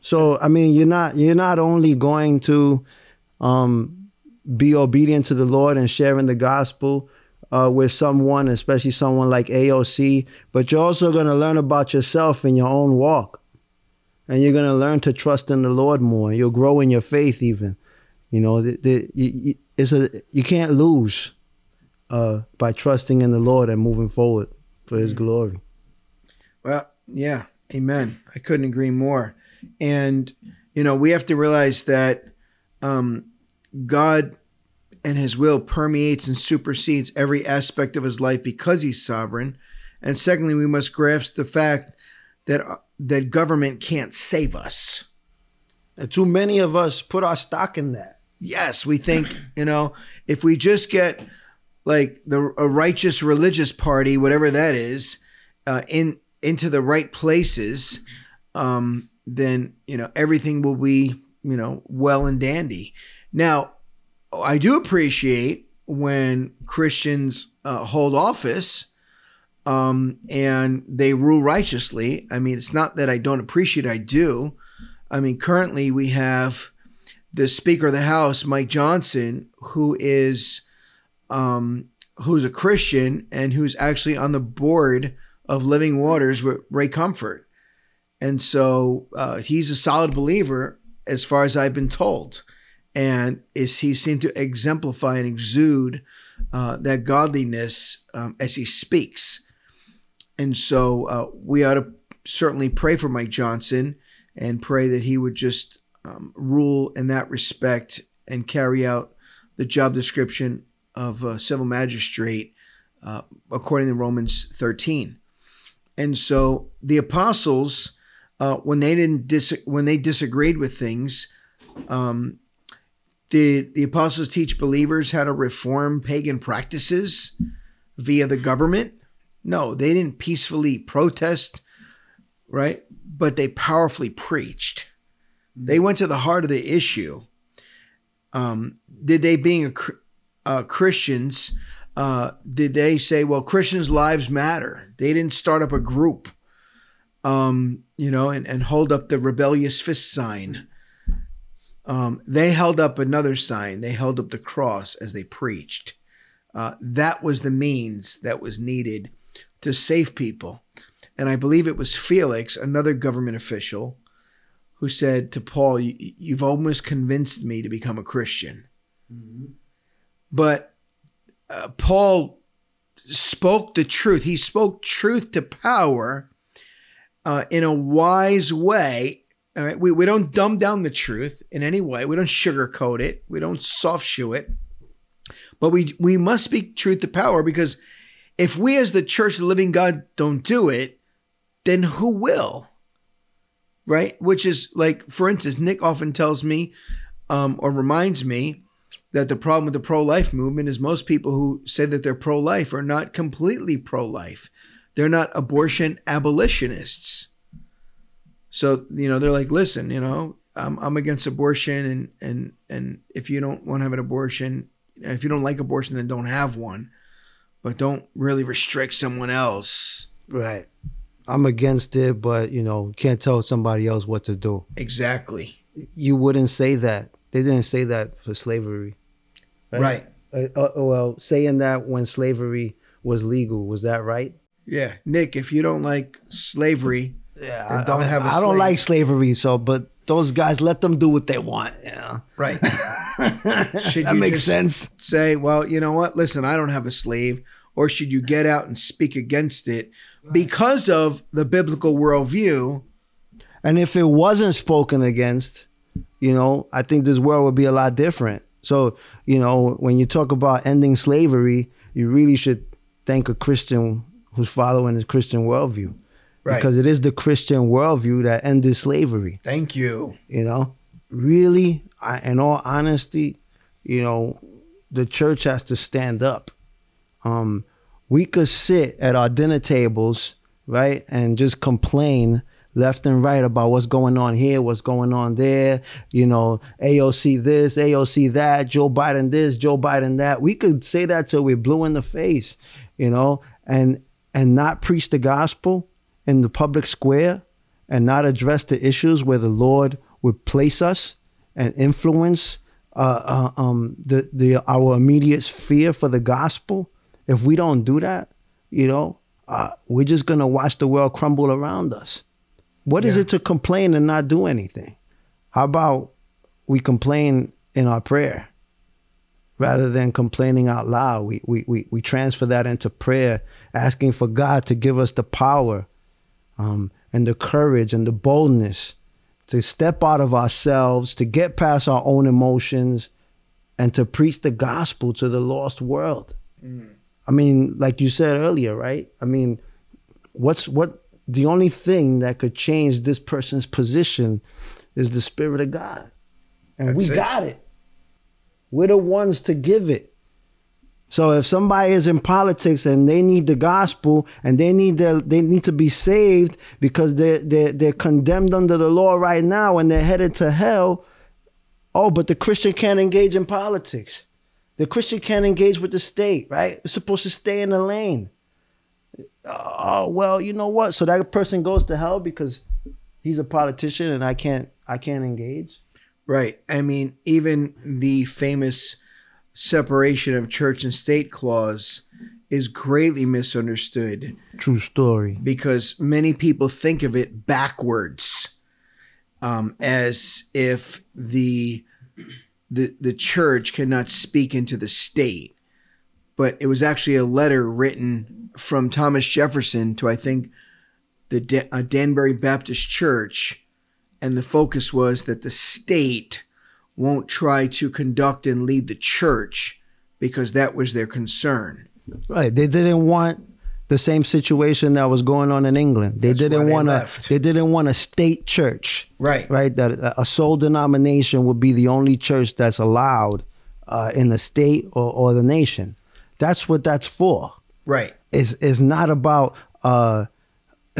[SPEAKER 6] So I mean, you're not you're not only going to um, be obedient to the Lord and sharing the gospel uh, with someone, especially someone like AOC, but you're also going to learn about yourself in your own walk, and you're going to learn to trust in the Lord more. You'll grow in your faith, even. You know, the, the, you, it's a you can't lose uh, by trusting in the Lord and moving forward for His glory.
[SPEAKER 1] Well, yeah, amen. I couldn't agree more. And you know, we have to realize that um, God and His will permeates and supersedes every aspect of His life because He's sovereign. And secondly, we must grasp the fact that uh, that government can't save us.
[SPEAKER 6] And too many of us put our stock in that.
[SPEAKER 1] Yes, we think (clears throat) you know if we just get like the a righteous religious party, whatever that is, uh, in into the right places, um, then you know everything will be you know well and dandy. Now, I do appreciate when Christians uh, hold office um, and they rule righteously. I mean, it's not that I don't appreciate; I do. I mean, currently we have the Speaker of the House, Mike Johnson, who is um, who's a Christian and who's actually on the board of Living Waters with Ray Comfort. And so uh, he's a solid believer as far as I've been told. And is he seemed to exemplify and exude uh, that godliness um, as he speaks. And so uh, we ought to certainly pray for Mike Johnson and pray that he would just um, rule in that respect and carry out the job description of a civil magistrate uh, according to Romans 13. And so the apostles, uh, when they didn't dis- when they disagreed with things, um, did the apostles teach believers how to reform pagan practices via the government? No, they didn't peacefully protest, right? But they powerfully preached. They went to the heart of the issue. Um, did they, being a, uh, Christians, uh, did they say, well, Christians' lives matter? They didn't start up a group, um, you know, and, and hold up the rebellious fist sign. Um, they held up another sign. They held up the cross as they preached. Uh, that was the means that was needed to save people. And I believe it was Felix, another government official, who said to Paul, You've almost convinced me to become a Christian. Mm-hmm. But uh, Paul spoke the truth. He spoke truth to power uh, in a wise way. All right, we, we don't dumb down the truth in any way. We don't sugarcoat it. We don't soft shoe it. But we we must speak truth to power because if we as the church of the living God don't do it, then who will? Right? Which is like, for instance, Nick often tells me um, or reminds me that the problem with the pro life movement is most people who say that they're pro life are not completely pro life. They're not abortion abolitionists. So, you know, they're like, listen, you know, I'm, I'm against abortion and, and, and if you don't want to have an abortion, if you don't like abortion, then don't have one, but don't really restrict someone else.
[SPEAKER 6] Right. I'm against it, but you know, can't tell somebody else what to do.
[SPEAKER 1] Exactly.
[SPEAKER 6] You wouldn't say that. They didn't say that for slavery.
[SPEAKER 1] Right.
[SPEAKER 6] Uh, uh, well, saying that when slavery was legal, was that right?
[SPEAKER 1] Yeah. Nick, if you don't like slavery,
[SPEAKER 6] Yeah, I,
[SPEAKER 1] don't
[SPEAKER 6] I-
[SPEAKER 1] have a
[SPEAKER 6] I don't like slavery, so but those guys let them do what they want. You know?
[SPEAKER 1] Right. (laughs) should
[SPEAKER 6] That
[SPEAKER 1] you
[SPEAKER 6] makes sense.
[SPEAKER 1] Say, well, you know what? Listen, I don't have a slave. Or should you get out and speak against it because of the biblical worldview?
[SPEAKER 6] And if it wasn't spoken against, you know, I think this world would be a lot different. So, you know, when you talk about ending slavery, you really should thank a Christian who's following the Christian worldview.
[SPEAKER 1] Right.
[SPEAKER 6] Because it is the Christian worldview that ended slavery.
[SPEAKER 1] Thank you.
[SPEAKER 6] You know, really, I, in all honesty, you know, the church has to stand up. Um, we could sit at our dinner tables, right, and just complain left and right about what's going on here, what's going on there. You know, AOC this, AOC that, Joe Biden this, Joe Biden that. We could say that till we're blue in the face, you know, and and not preach the gospel in the public square and not address the issues where the Lord would place us and influence uh, uh, um, the the our immediate sphere for the gospel. If we don't do that, you know, uh, we're just gonna watch the world crumble around us. What is
[SPEAKER 1] Yeah.
[SPEAKER 6] it to complain and not do anything? How about we complain in our prayer rather than complaining out loud? We we we, we transfer that into prayer, asking for God to give us the power um, and the courage and the boldness to step out of ourselves, to get past our own emotions, and to preach the gospel to the lost world. I mean, like you said earlier, right? I mean, what's what the only thing that could change this person's position is the spirit of God. And
[SPEAKER 1] That's
[SPEAKER 6] we
[SPEAKER 1] it.
[SPEAKER 6] got it. We're the ones to give it. So if somebody is in politics and they need the gospel and they need their, they need to be saved because they're, they're they're condemned under the law right now and they're headed to hell. Oh, but the Christian can't engage in politics. The Christian can't engage with the state, right? It's supposed to stay in the lane. Oh well, you know what? So that person goes to hell because he's a politician and I can't I can't engage.
[SPEAKER 1] Right. I mean, even the famous separation of church and state clause is greatly misunderstood
[SPEAKER 6] True story.
[SPEAKER 1] because many people think of it backwards um, as if the, the the church cannot speak into the state but it was actually a letter written from Thomas Jefferson to I think the Da- uh, Danbury Baptist Church and the focus was that the state won't try to conduct and lead the church because that was their concern
[SPEAKER 6] Right. They didn't want the same situation that was going on in England. They
[SPEAKER 1] That's
[SPEAKER 6] didn't want a they didn't want a state church.
[SPEAKER 1] Right.
[SPEAKER 6] Right. That a- a sole denomination would be the only church that's allowed uh, in the state or, or the nation. That's what that's for.
[SPEAKER 1] right
[SPEAKER 6] is is not about uh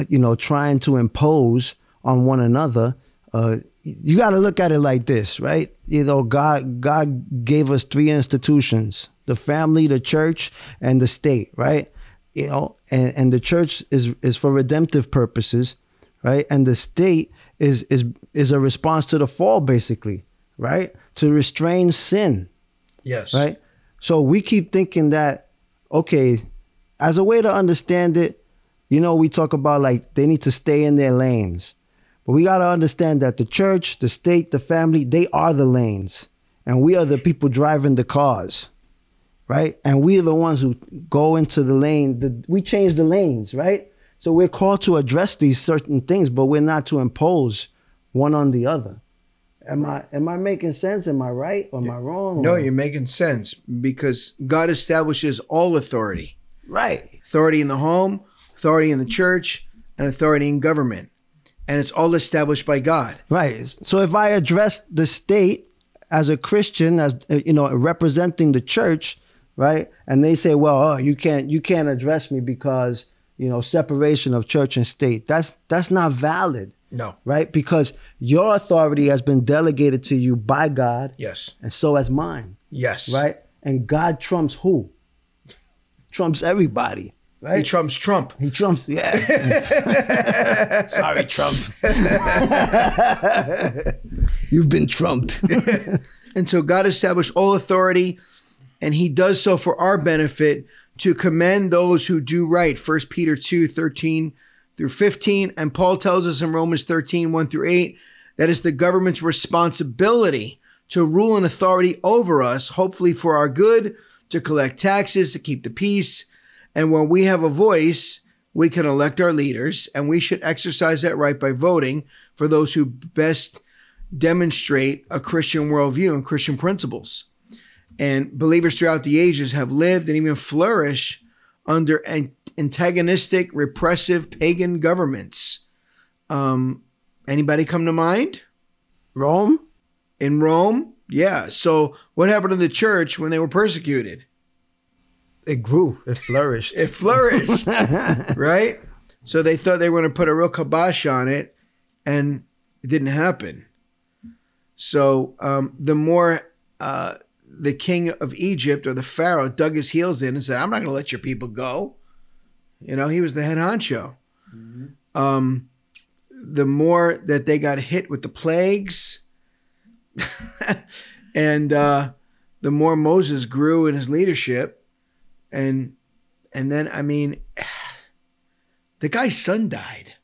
[SPEAKER 6] you know trying to impose on one another. Uh you got to look at it like this right? You know god god gave us three institutions the family the church and the state right? You know and and the church is is for redemptive purposes right? And the state is is is a response to the fall basically right? To restrain sin
[SPEAKER 1] yes.
[SPEAKER 6] right? So we keep thinking that, okay, as a way to understand it, you know, we talk about like they need to stay in their lanes. But we got to understand that the church, the state, the family, they are the lanes. And we are the people driving the cars. right? And we're the ones who go into the lane. The, we change the lanes, right? So we're called to address these certain things, but we're not to impose one on the other. Am I am I making sense? Am I right or am I wrong?
[SPEAKER 1] No, you're making sense because God establishes all authority
[SPEAKER 6] right.
[SPEAKER 1] authority in the home, authority in the church, and authority in government. And it's all established by God.
[SPEAKER 6] Right. So if I address the state as a Christian, as uh, you know, representing the church, right, and they say, "Well, oh, you can't, you can't address me because you know separation of church and state." That's that's not valid,
[SPEAKER 1] No.
[SPEAKER 6] right? Because your authority has been delegated to you by God,
[SPEAKER 1] Yes.
[SPEAKER 6] and so has mine,
[SPEAKER 1] Yes.
[SPEAKER 6] right? And God trumps who? Trumps everybody, right?
[SPEAKER 1] He trumps Trump.
[SPEAKER 6] He trumps, yeah. (laughs) Sorry, Trump. (laughs) You've been trumped. (laughs)
[SPEAKER 1] And so God established all authority, and he does so for our benefit to commend those who do right. 1 Peter 2 13 through 15. And Paul tells us in Romans 13 1 through 8 that it's the government's responsibility to rule and authority over us, hopefully for our good, to collect taxes, to keep the peace. And when we have a voice, we can elect our leaders, and we should exercise that right by voting for those who best demonstrate a Christian worldview and Christian principles. And believers throughout the ages have lived and even flourish under antagonistic, repressive pagan governments. Um, anybody come to mind?
[SPEAKER 6] Rome?
[SPEAKER 1] In Rome? Yeah. So what happened to the church when they were persecuted?
[SPEAKER 6] It grew. It flourished.
[SPEAKER 1] It flourished, (laughs) right? So they thought they were going to put a real kibosh on it, and it didn't happen. So um, the more uh, the king of Egypt or the Pharaoh dug his heels in and said, "I'm not going to let your people go," you know, he was the head honcho. Um, the more that they got hit with the plagues, (laughs) and uh, the more Moses grew in his leadership, and and then I mean, (sighs) the guy's son died.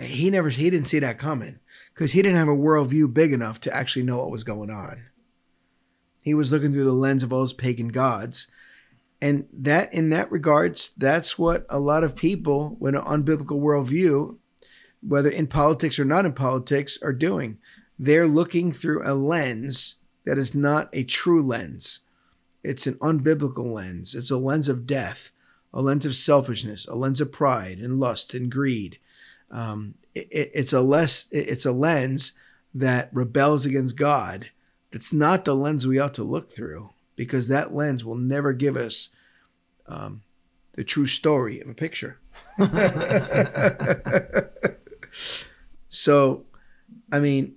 [SPEAKER 1] He never he didn't see that coming because he didn't have a worldview big enough to actually know what was going on. He was looking through the lens of all his pagan gods. And that in that regards, that's what a lot of people with an unbiblical worldview, whether in politics or not in politics, are doing. They're looking through a lens that is not a true lens. It's an unbiblical lens. It's a lens of death, a lens of selfishness, a lens of pride and lust and greed. Um, it, it- it's a less. It's a lens that rebels against God. That's not the lens we ought to look through because that lens will never give us um, the true story of a picture. (laughs) (laughs) so, I mean,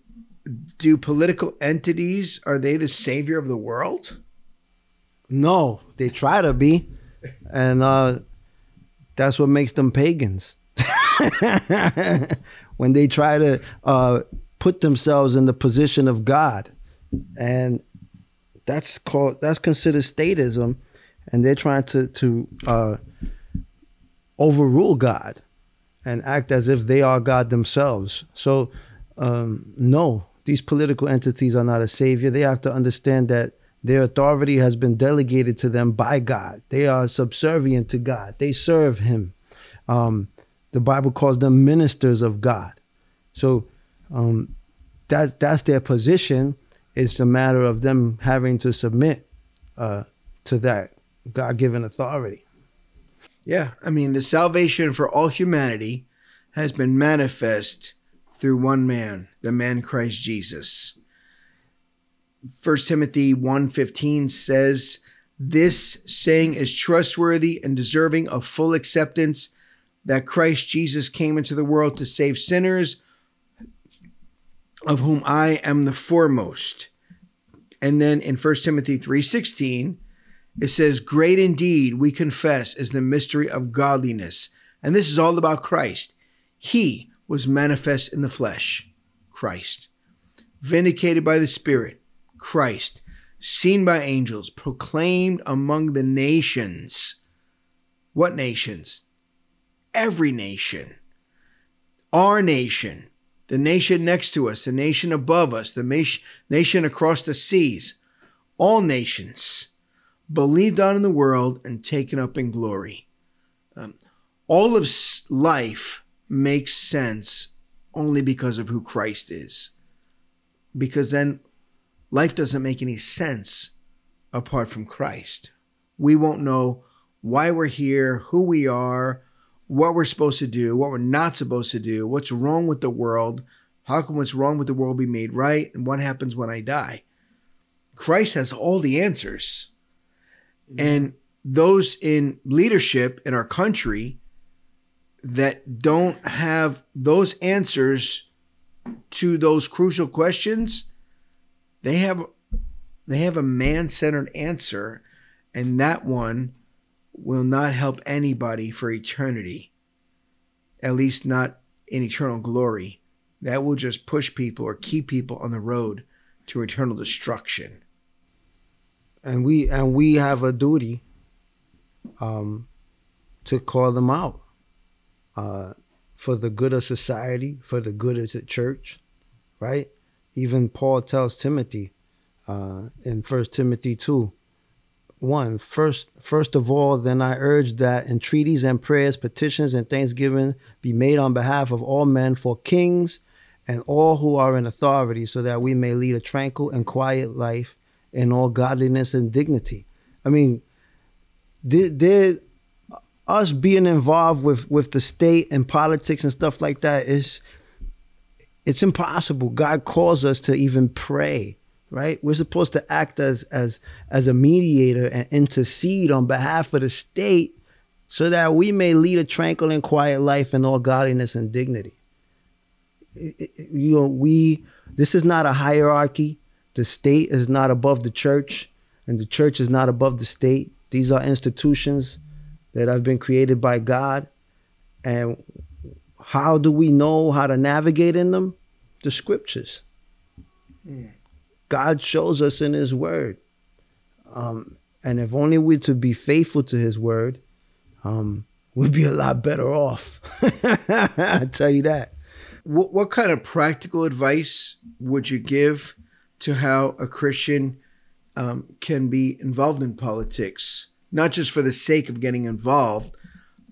[SPEAKER 1] do political entities are they the savior of the world?
[SPEAKER 6] No, they try to be. And uh, that's what makes them pagans. (laughs) when they try to uh, put themselves in the position of God. And that's called that's considered statism. And they're trying to to uh, overrule God and act as if they are God themselves. So um, no, these political entities are not a savior. They have to understand that their authority has been delegated to them by God. They are subservient to God. They serve Him. Um, the Bible calls them ministers of God. So um, that's that's their position. It's a matter of them having to submit uh, to that God-given authority.
[SPEAKER 1] Yeah, I mean, the salvation for all humanity has been manifest through one man, the man Christ Jesus. 1 Timothy 1:15 says, "This saying is trustworthy and deserving of full acceptance that Christ Jesus came into the world to save sinners, of whom I am the foremost." And then in 1 Timothy 3:16, it says, Great indeed, we confess, is the mystery of godliness. And this is all about Christ. He was manifest in the flesh, Christ. Vindicated by the Spirit, Christ. Seen by angels, proclaimed among the nations. What nations? Every nation. Our nation. The nation next to us, the nation above us, the nation across the seas all nations, believed on in the world, and taken up in glory. Um, all of life makes sense only because of who Christ is. Because then life doesn't make any sense apart from Christ. We won't know why we're here, who we are, what we're supposed to do, what we're not supposed to do, what's wrong with the world, how can what's wrong with the world be made right, and what happens when I die. Christ has all the answers. Mm-hmm. And those in leadership in our country that don't have those answers to those crucial questions, they have they have a man-centered answer and that one will not help anybody for eternity. At least not in eternal glory. That will just push people or keep people on the road to eternal destruction.
[SPEAKER 6] And we and we have a duty um to call them out uh for the good of society for the good of the church right? Even paul tells timothy uh in first timothy 2 one first first of all then i urge that entreaties and prayers petitions and thanksgiving be made on behalf of all men for kings and all who are in authority so that we may lead a tranquil and quiet life in all godliness and dignity. I mean did, did us being involved with with the state and politics and stuff like that is it's impossible. God calls us to even pray right? We're supposed to act as as as a mediator and intercede on behalf of the state so that we may lead a tranquil and quiet life in all godliness and dignity. It- it- you know we this is not a hierarchy the state is not above the church and the church is not above the state. These are institutions that have been created by god and how do we know how to navigate in them? The scriptures. God shows us in his word. Um, and if only we to be faithful to his word um, we'd be a lot better off. (laughs) I tell you that.
[SPEAKER 1] What, what kind of practical advice would you give to how a Christian um, can be involved in politics, not just for the sake of getting involved,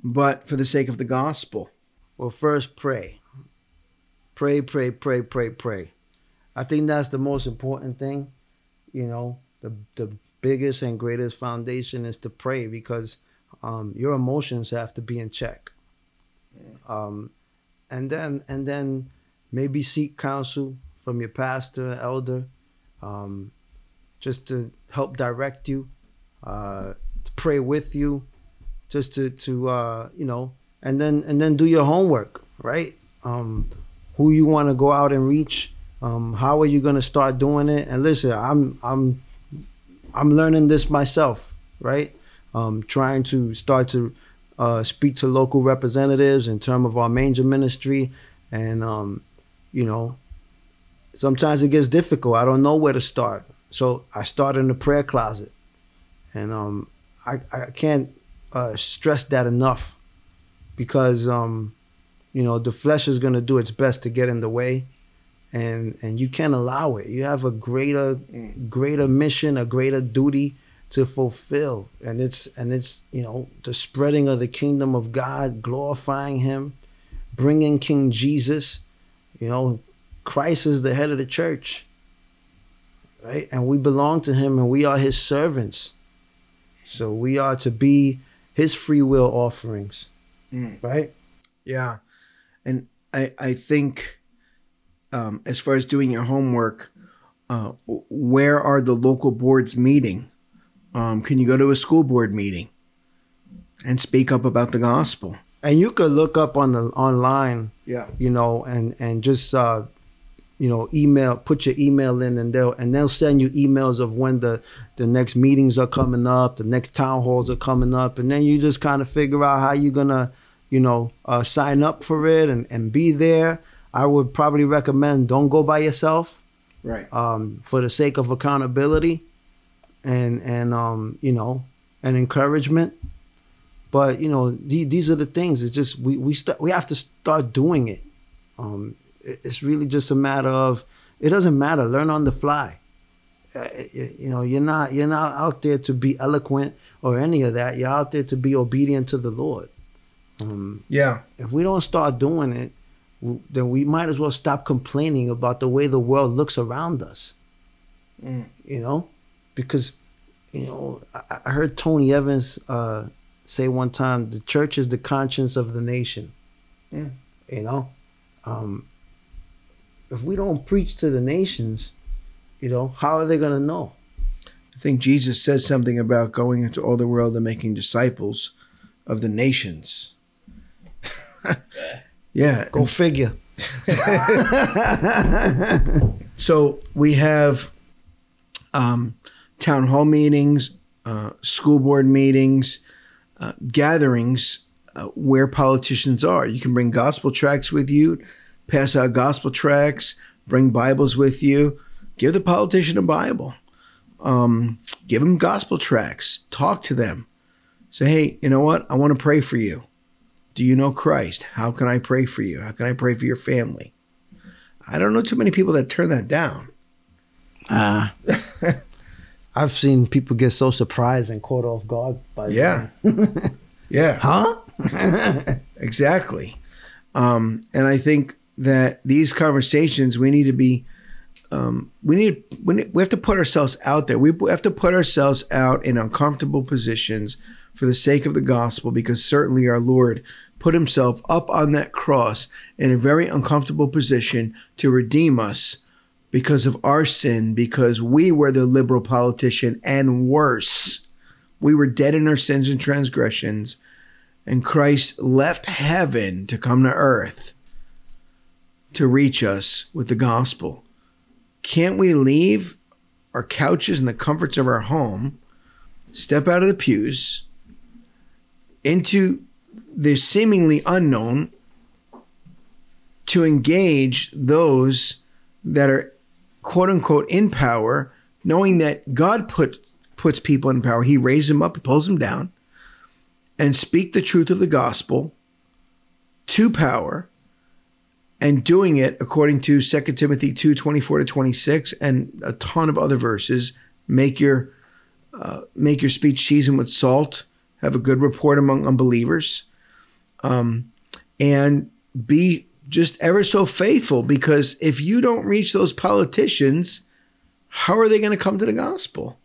[SPEAKER 1] but for the sake of the gospel?
[SPEAKER 6] Well, first pray. Pray, pray, pray, pray, pray. I think that's the most important thing. You know, the the biggest and greatest foundation is to pray because um, your emotions have to be in check. Um, and then and then maybe seek counsel from your pastor, elder, um, just to help direct you, uh, to pray with you, just to to uh, you know, and then and then do your homework, right? Um, who you want to go out and reach? Um, how are you going to start doing it? And listen, I'm I'm I'm learning this myself, right? Um, trying to start to uh, speak to local representatives in terms of our major ministry, and um, you know, sometimes it gets difficult. I don't know where to start, so I start in the prayer closet, and um, I I can't uh, stress that enough, because um, you know the flesh is gonna do its best to get in the way, and and you can't allow it. You have a greater greater mission, a greater duty to fulfill, and it's and it's you know the spreading of the kingdom of God, glorifying Him, bringing King Jesus. You know, Christ is the head of the church, right? And we belong to Him, and we are His servants. So we are to be His free will offerings, right?
[SPEAKER 1] Yeah. And I, I think um, as far as doing your homework, uh, where are the local boards meeting? Um, can you go to a school board meeting and speak up about the gospel?
[SPEAKER 6] And you could look up on the online,
[SPEAKER 1] Yeah.
[SPEAKER 6] you know, and and just uh, you know, email, put your email in, and they'll and they'll send you emails of when the the next meetings are coming up, the next town halls are coming up, and then you just kind of figure out how you're gonna, you know, uh, sign up for it and and be there. I would probably recommend don't go by yourself.
[SPEAKER 1] Right.
[SPEAKER 6] um, for the sake of accountability and and um, you know and encouragement. But you know the, these are the things. It's just we we st- we have to start doing it. Um, it- it's really just a matter of it doesn't matter. Learn on the fly. uh, you know, you're not you're not out there to be eloquent or any of that. You're out there to be obedient to the Lord. Um,
[SPEAKER 1] Yeah.
[SPEAKER 6] if we don't start doing it, then we might as well stop complaining about the way the world looks around us. You know, because you know I, I heard Tony Evans uh, say one time, "The church is the conscience of the nation." You know, um, if we don't preach to the nations, you know, how are they gonna know?
[SPEAKER 1] I think Jesus says something about going into all the world and making disciples of the nations. (laughs) yeah.
[SPEAKER 6] Go figure. (laughs)
[SPEAKER 1] So we have um, town hall meetings, uh, school board meetings, uh, gatherings uh, where politicians are. You can bring gospel tracts with you, pass out gospel tracts, bring Bibles with you. Give the politician a Bible. Um, give them gospel tracts. Talk to them. Say, hey, you know what? I want to pray for you. Do you know Christ? How can I pray for you? How can I pray for your family? I don't know too many people that turn that down.
[SPEAKER 6] Ah. (laughs) I've seen people get so surprised and caught off guard by
[SPEAKER 1] Yeah. (laughs) yeah.
[SPEAKER 6] Huh? (laughs)
[SPEAKER 1] Exactly. Um, and I think that these conversations, we need to be, um, we need, we need, we have to put ourselves out there. We have to put ourselves out in uncomfortable positions for the sake of the gospel, because certainly our Lord put himself up on that cross in a very uncomfortable position to redeem us because of our sin, because we were the liberal politician and worse. We were dead in our sins and transgressions and Christ left heaven to come to earth to reach us with the gospel. Can't we leave our couches and the comforts of our home, step out of the pews into the seemingly unknown to engage those that are quote unquote in power, knowing that God put puts people in power. He raises them up, he pulls them down and speak the truth of the gospel to power and doing it according to 2 Timothy 2 24 to 26 and a ton of other verses. Make your uh, make your speech seasoned with salt, have a good report among unbelievers, um, and be just ever so faithful because if you don't reach those politicians, how are they going to come to the gospel?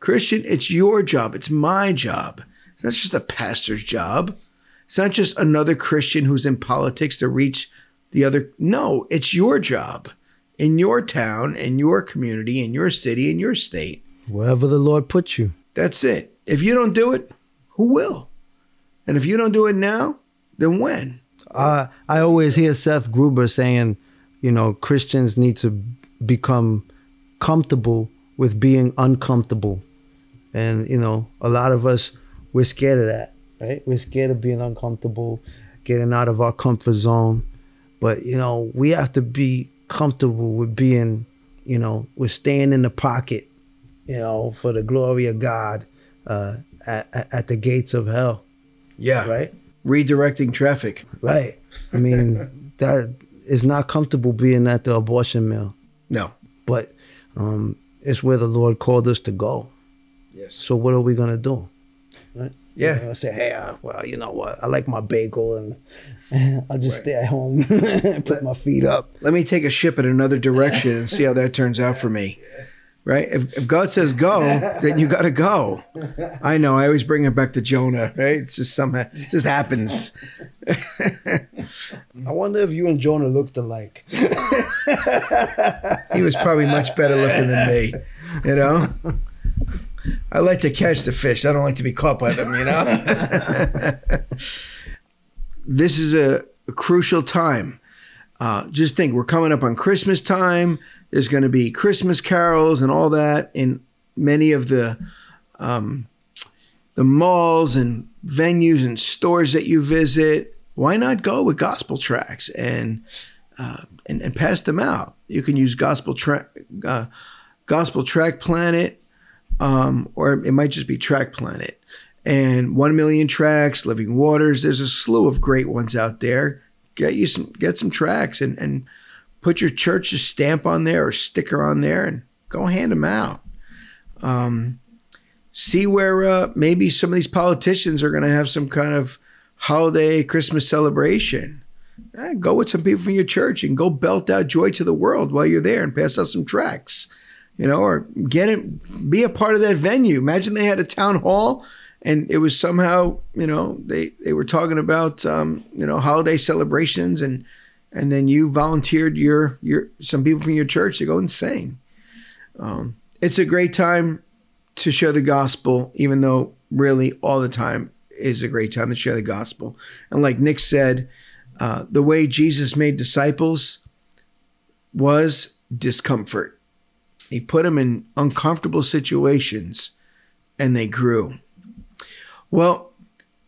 [SPEAKER 1] Christian, it's your job. It's my job. It's just the pastor's job. It's not just another Christian who's in politics to reach the other. No, it's your job in your town, in your community, in your city, in your state.
[SPEAKER 6] Wherever the Lord puts you.
[SPEAKER 1] That's it. If you don't do it, who will? And if you don't do it now, then when?
[SPEAKER 6] Uh, I always hear Seth Gruber saying, you know, Christians need to become comfortable with being uncomfortable. And, you know, a lot of us, we're scared of that, right? We're scared of being uncomfortable, getting out of our comfort zone. But, you know, we have to be comfortable with being, you know, with staying in the pocket, you know, for the glory of God uh, at, at the gates of hell,
[SPEAKER 1] Yeah.
[SPEAKER 6] right?
[SPEAKER 1] Redirecting traffic.
[SPEAKER 6] Right. I mean, (laughs) that is not comfortable being at the abortion mill,
[SPEAKER 1] No.
[SPEAKER 6] but um, it's where the Lord called us to go.
[SPEAKER 1] Yes.
[SPEAKER 6] So what are we gonna do? Right?
[SPEAKER 1] Yeah.
[SPEAKER 6] We're gonna say, hey, well, you know what? I like my bagel, and (laughs) I'll just stay at home, (laughs) put my feet up.
[SPEAKER 1] let me take a ship in another direction and see how that turns out for me. Right? If, if God says go, then you got to go. I know. I always bring it back to Jonah. Right? It's just somehow it just happens. (laughs)
[SPEAKER 6] I wonder if you and Jonah looked alike.
[SPEAKER 1] He was probably much better looking than me. You know. I like to catch the fish. I don't like to be caught by them. You know. (laughs) this is a, a crucial time. Uh, just think, we're coming up on Christmas time. There's going to be Christmas carols and all that in many of the um, the malls and venues and stores that you visit. Why not go with gospel tracts and uh, and, and pass them out? You can use gospel tract uh, gospel Tract Planet, um, or it might just be Tract Planet. And one million tracts, Living Waters. There's a slew of great ones out there. Get you some, get some tracts, and and put your church's stamp on there or sticker on there, and Go hand them out. Um, see where uh, maybe some of these politicians are going to have some kind of holiday Christmas celebration. Eh, go with some people from your church and go belt out joy to the world while you're there and pass out some tracts, you know, or get it, be a part of that venue. Imagine they had a town hall and it was somehow, you know, they, they were talking about, um, you know, holiday celebrations and, and then you volunteered your, your, some people from your church to go and sing. Um, it's a great time to share the gospel, even though really all the time is a great time to share the gospel. And like Nick said, uh, the way Jesus made disciples was discomfort. He put them in uncomfortable situations and they grew. Well,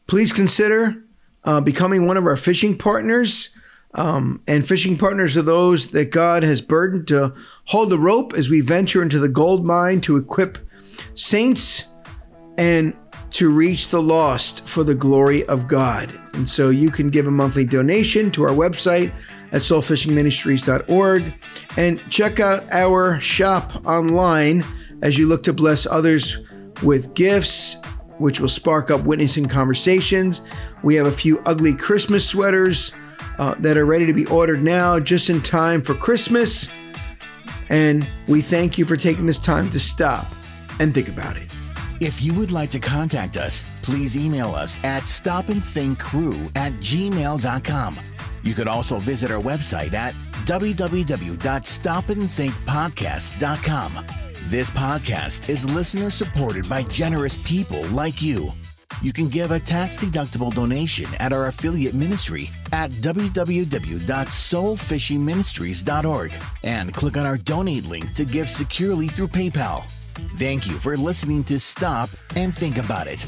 [SPEAKER 1] please consider uh, becoming one of our fishing partners. Um, and fishing partners are those that God has burdened to hold the rope as we venture into the gold mine to equip saints and to reach the lost for the glory of God. And so you can give a monthly donation to our website at soulfishingministries.org and check out our shop online as you look to bless others with gifts which will spark up witnessing conversations. We have a few ugly Christmas sweaters uh, that are ready to be ordered now, just in time for Christmas. And we thank you for taking this time to stop and think about it.
[SPEAKER 5] If you would like to contact us, please email us at stopandthinkcrew at gmail.com. You could also visit our website at www.stopandthinkpodcast.com. This podcast is listener supported by generous people like you. You can give a tax deductible donation at our affiliate ministry at www.soulfishingministries.org and click on our donate link to give securely through PayPal. Thank you for listening to Stop and Think About It.